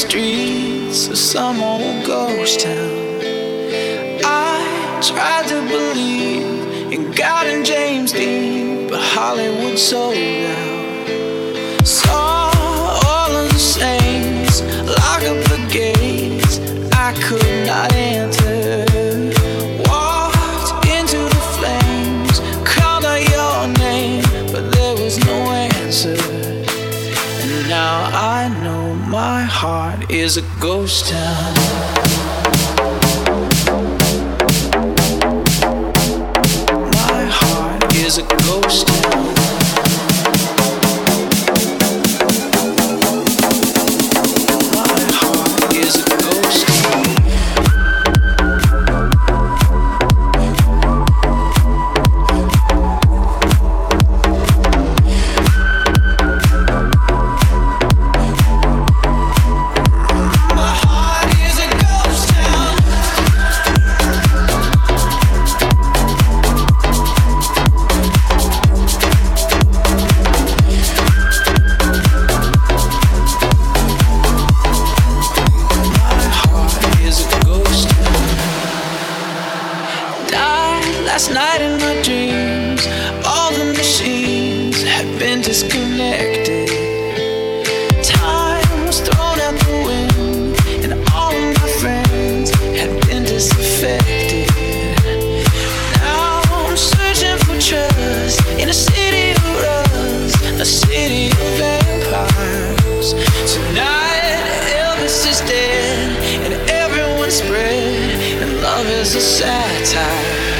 streets of some old ghost town. I tried to believe in God and James Dean, but Hollywood sold. is a ghost town. else is dead and everyone's spread and love is a satire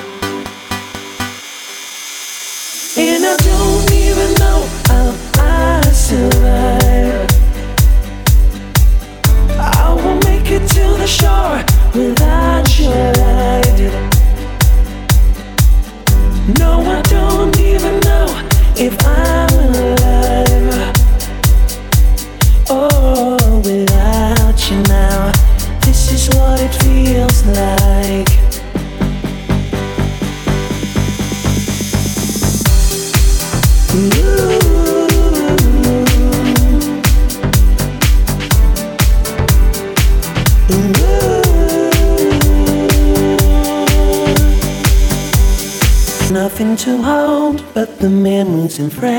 and friends.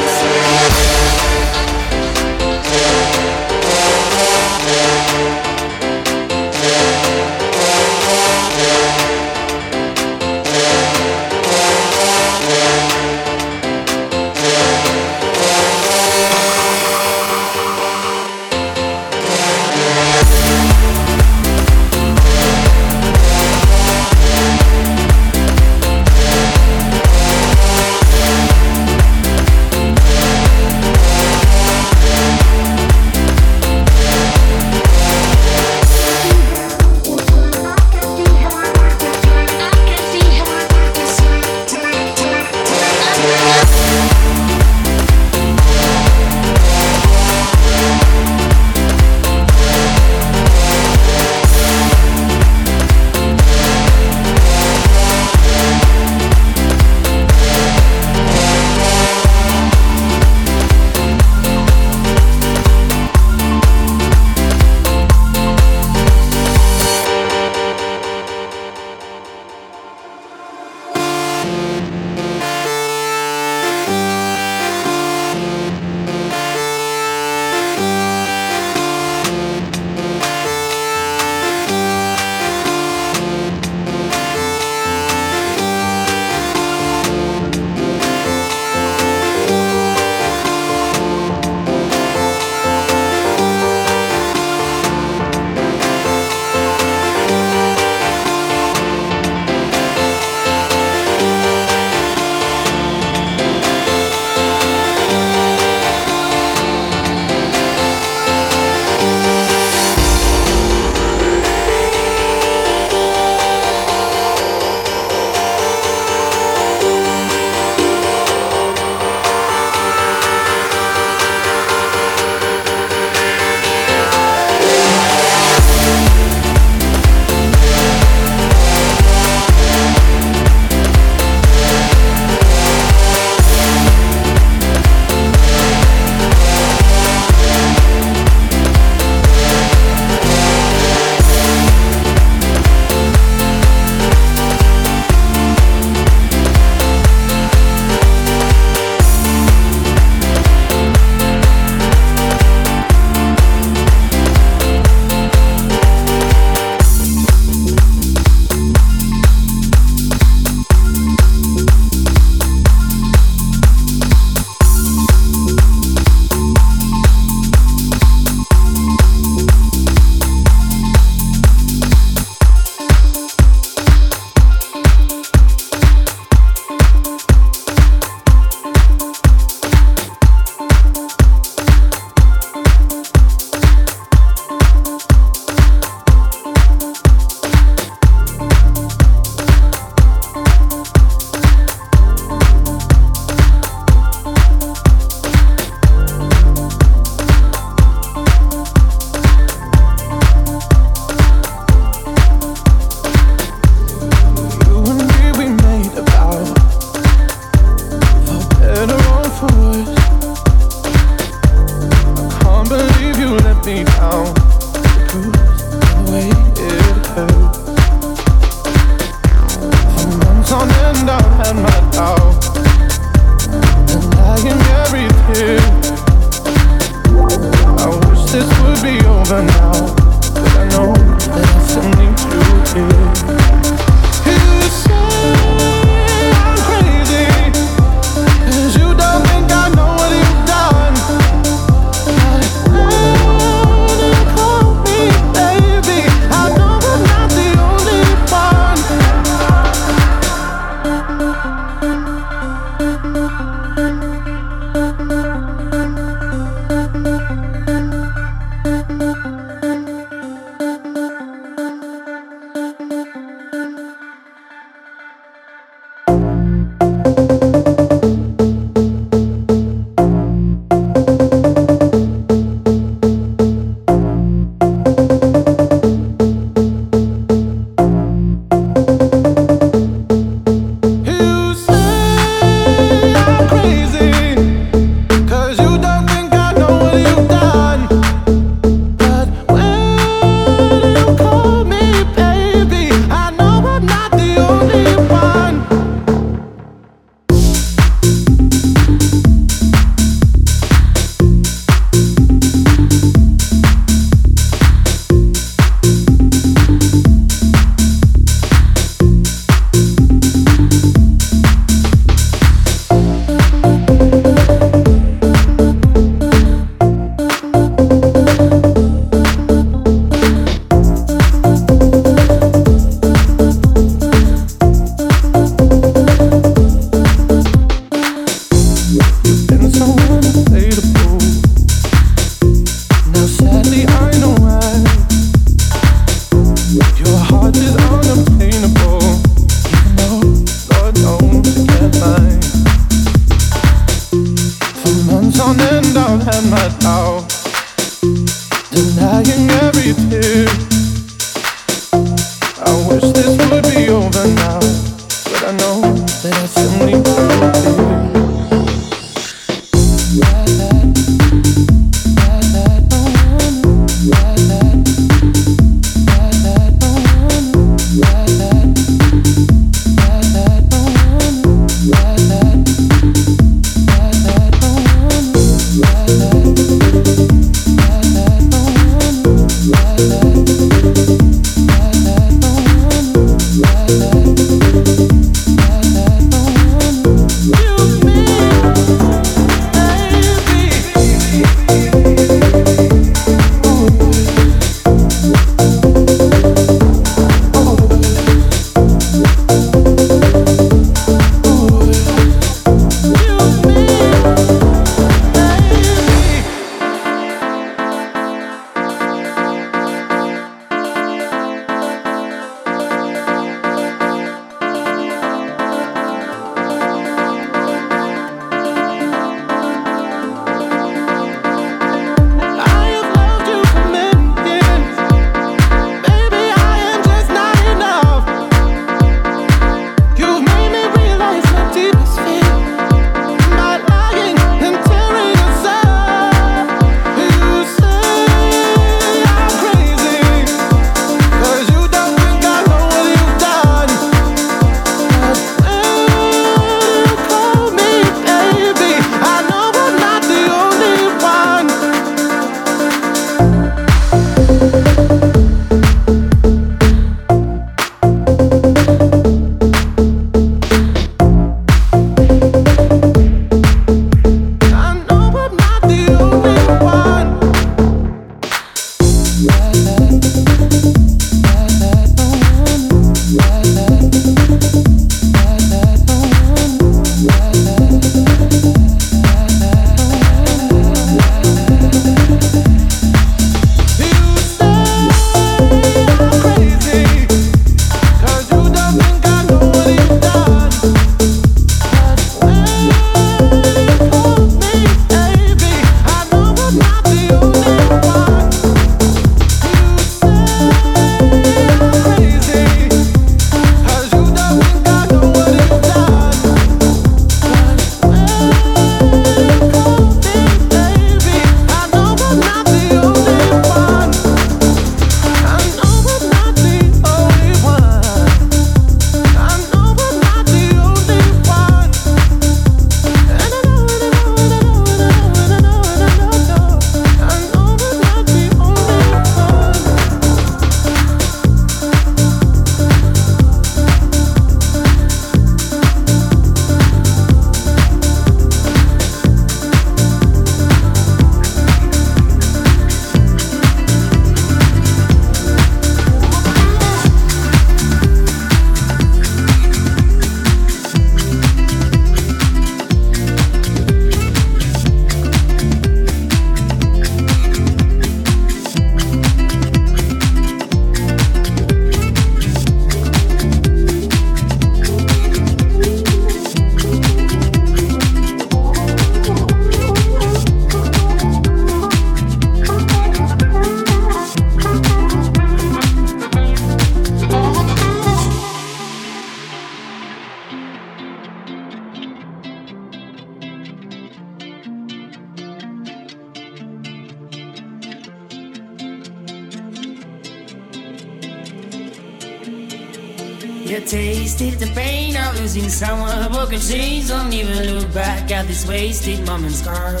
Tasted the pain of losing someone. Broken chains don't even look back at this wasted moment's gone.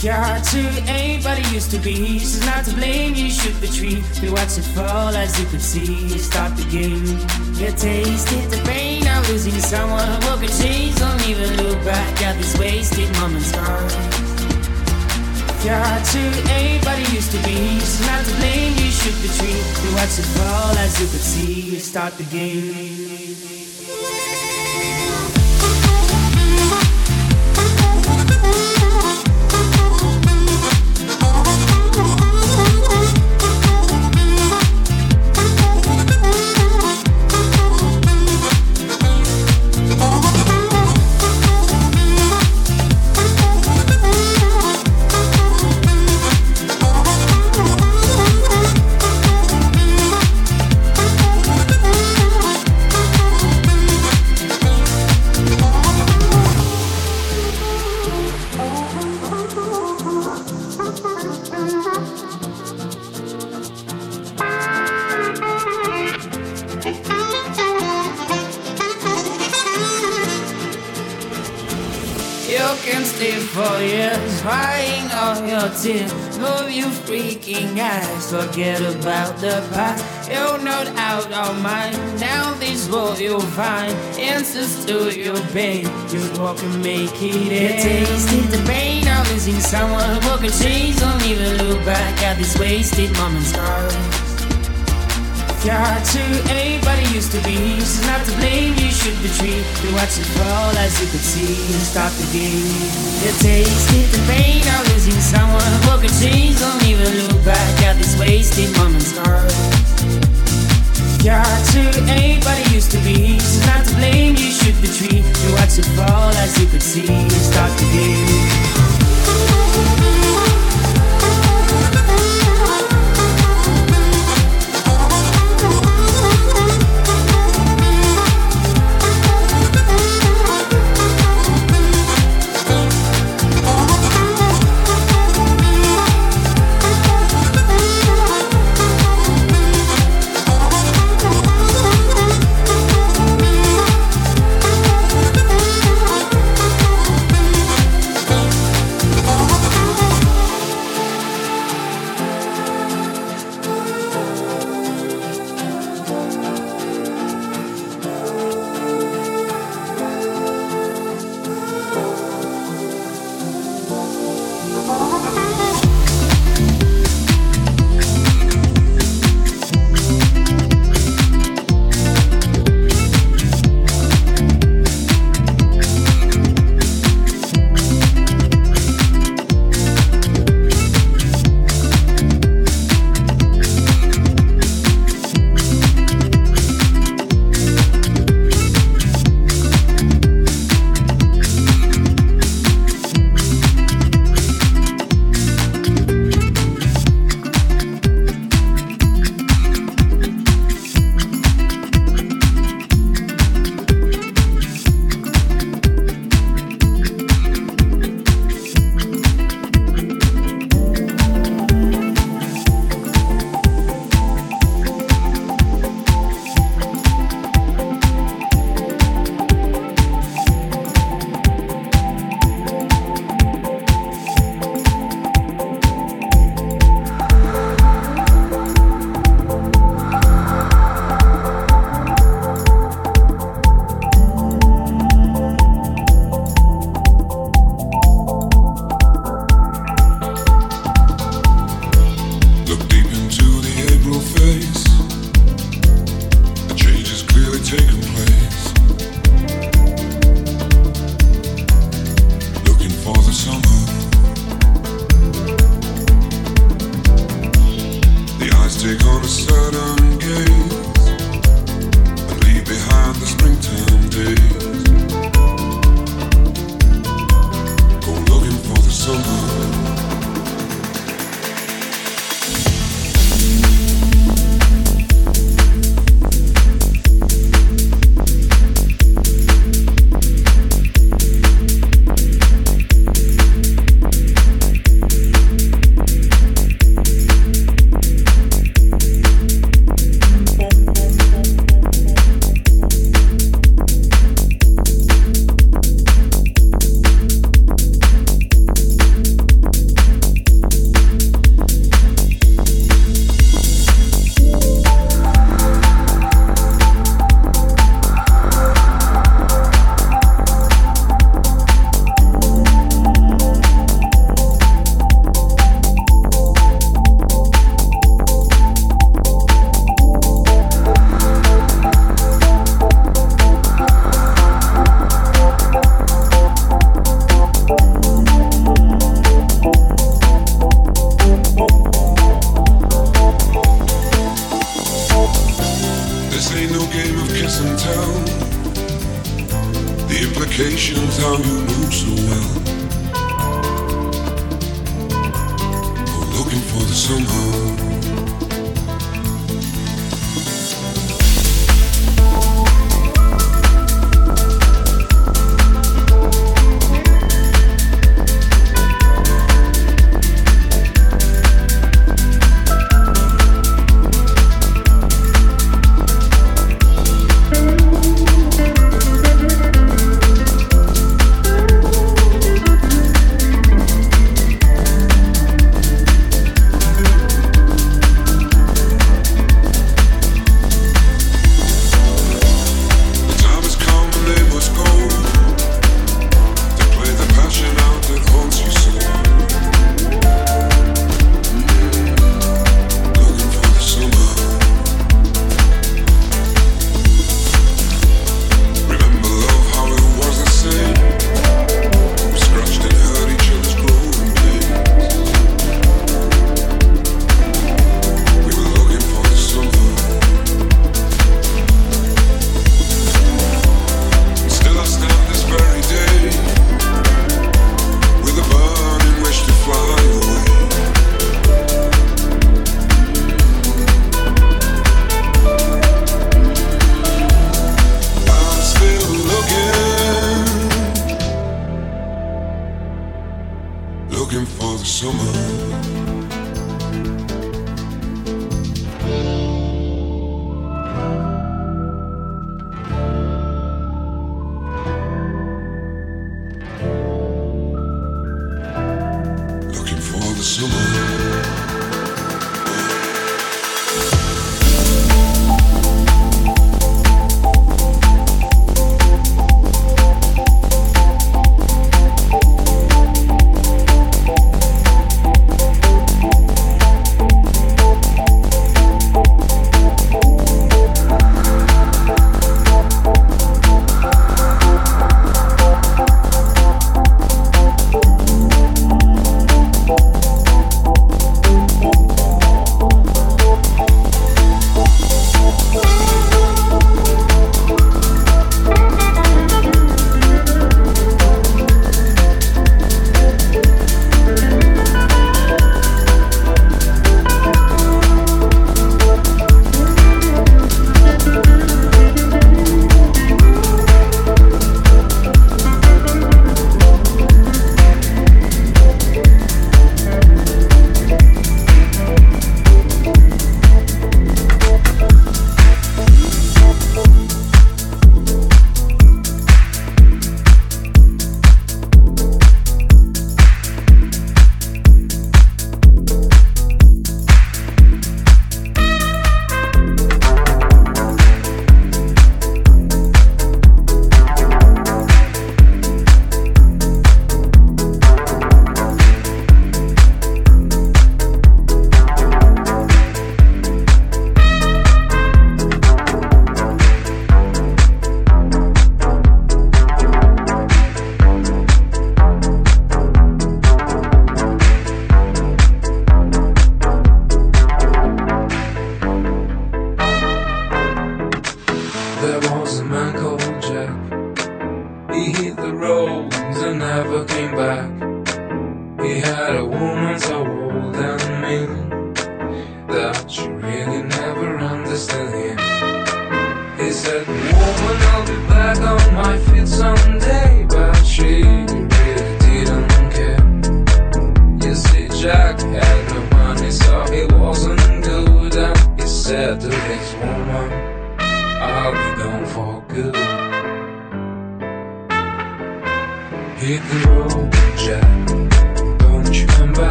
You're hard to anybody used to be. She's not to blame, you should retreat. We watch it fall as you could see. Start the game. You tasted the pain of losing someone. Broken chains don't even look back at this wasted moment's gone. To anybody used to be. She's not to blame, you should retreat. We watch it fall as you could see. You start the game. Forget about the past. You're not out of mind. Down this road you'll find answers to your pain. Just walk and make it end. tasted the pain of losing someone. Broken chains, don't even look back at these wasted moment's. Yeah, to anybody used to be. She's not to blame, you should retreat. Watch it fall as you could see. and Stop the game. You tasted the pain of losing someone. Broken chains, don't even look back at this wasted moment's gone. Yeah, to anybody used to be. She's not to blame, you should retreat. Watch it fall as you could see. and Stop the game.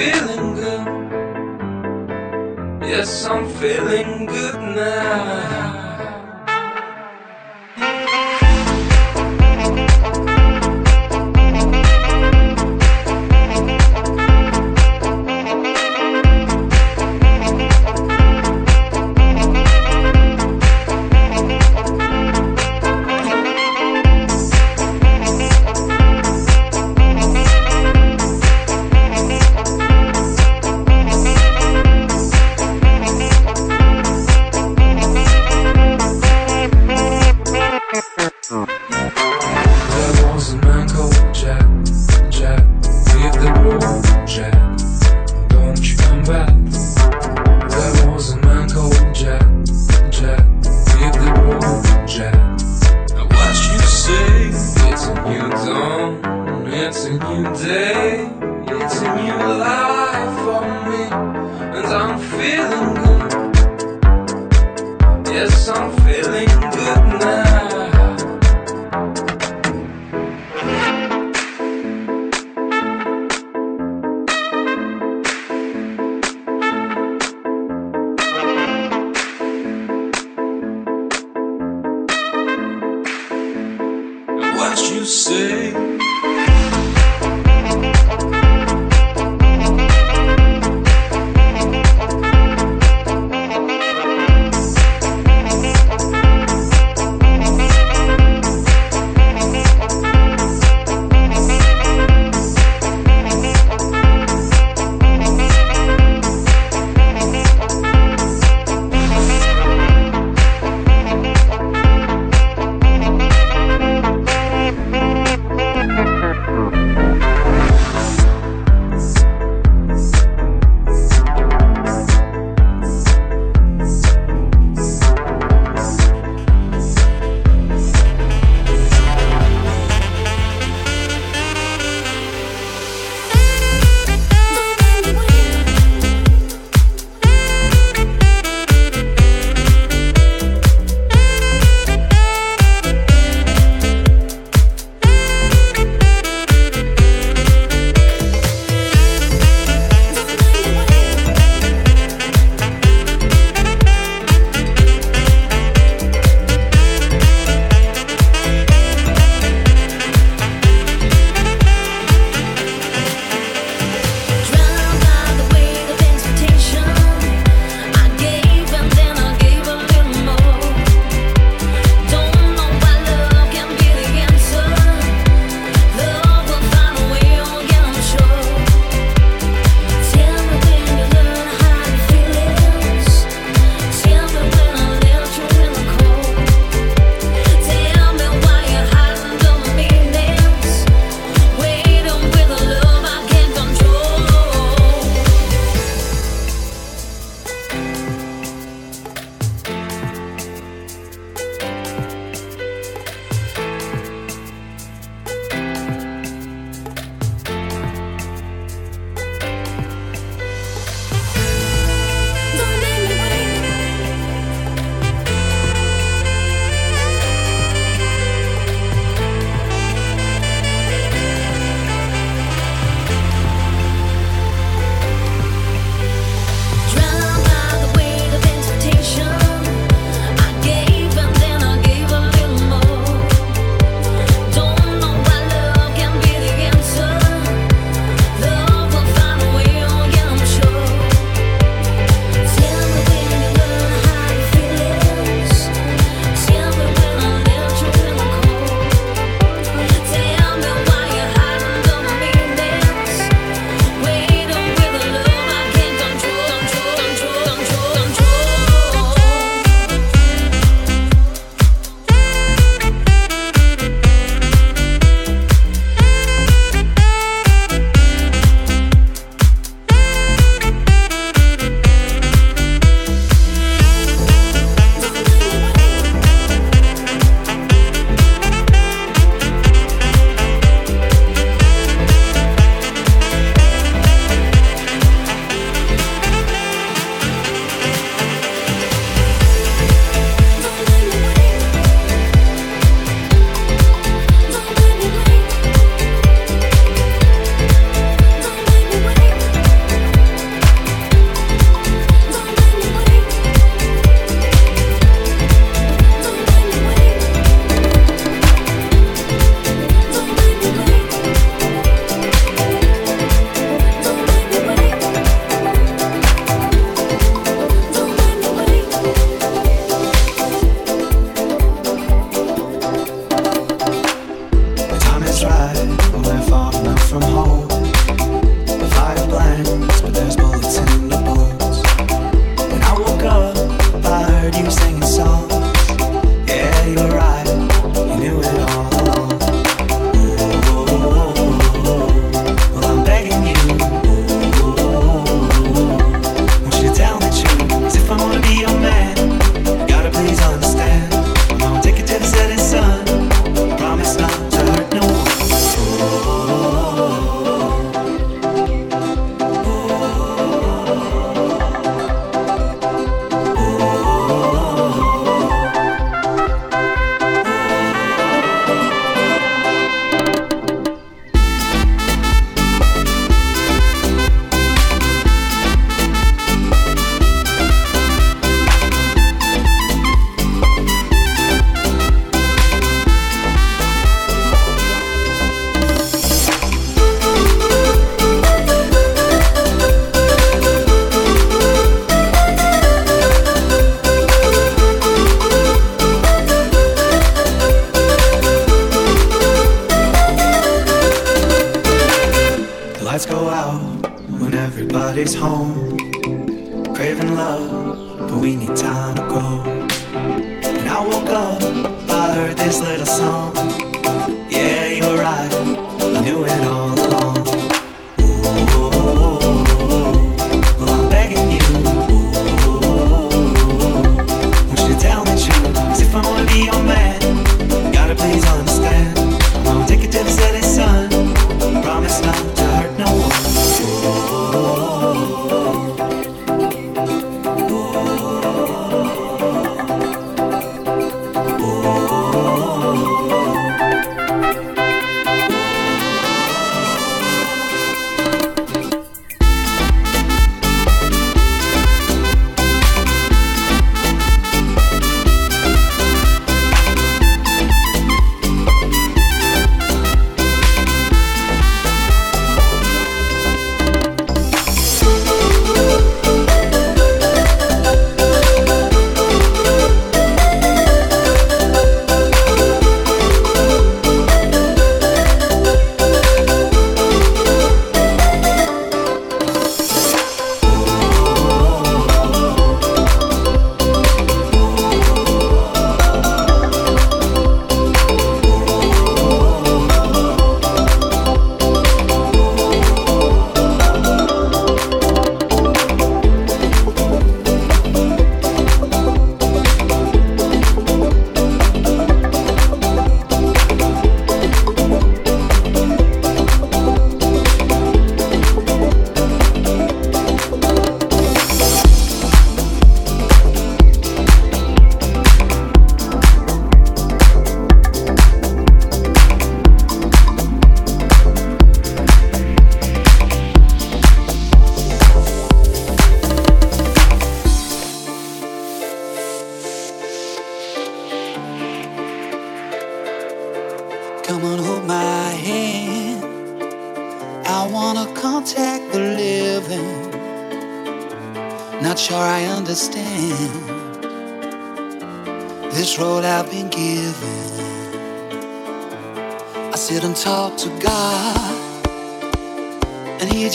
feeling good. Yes, I'm feeling good now.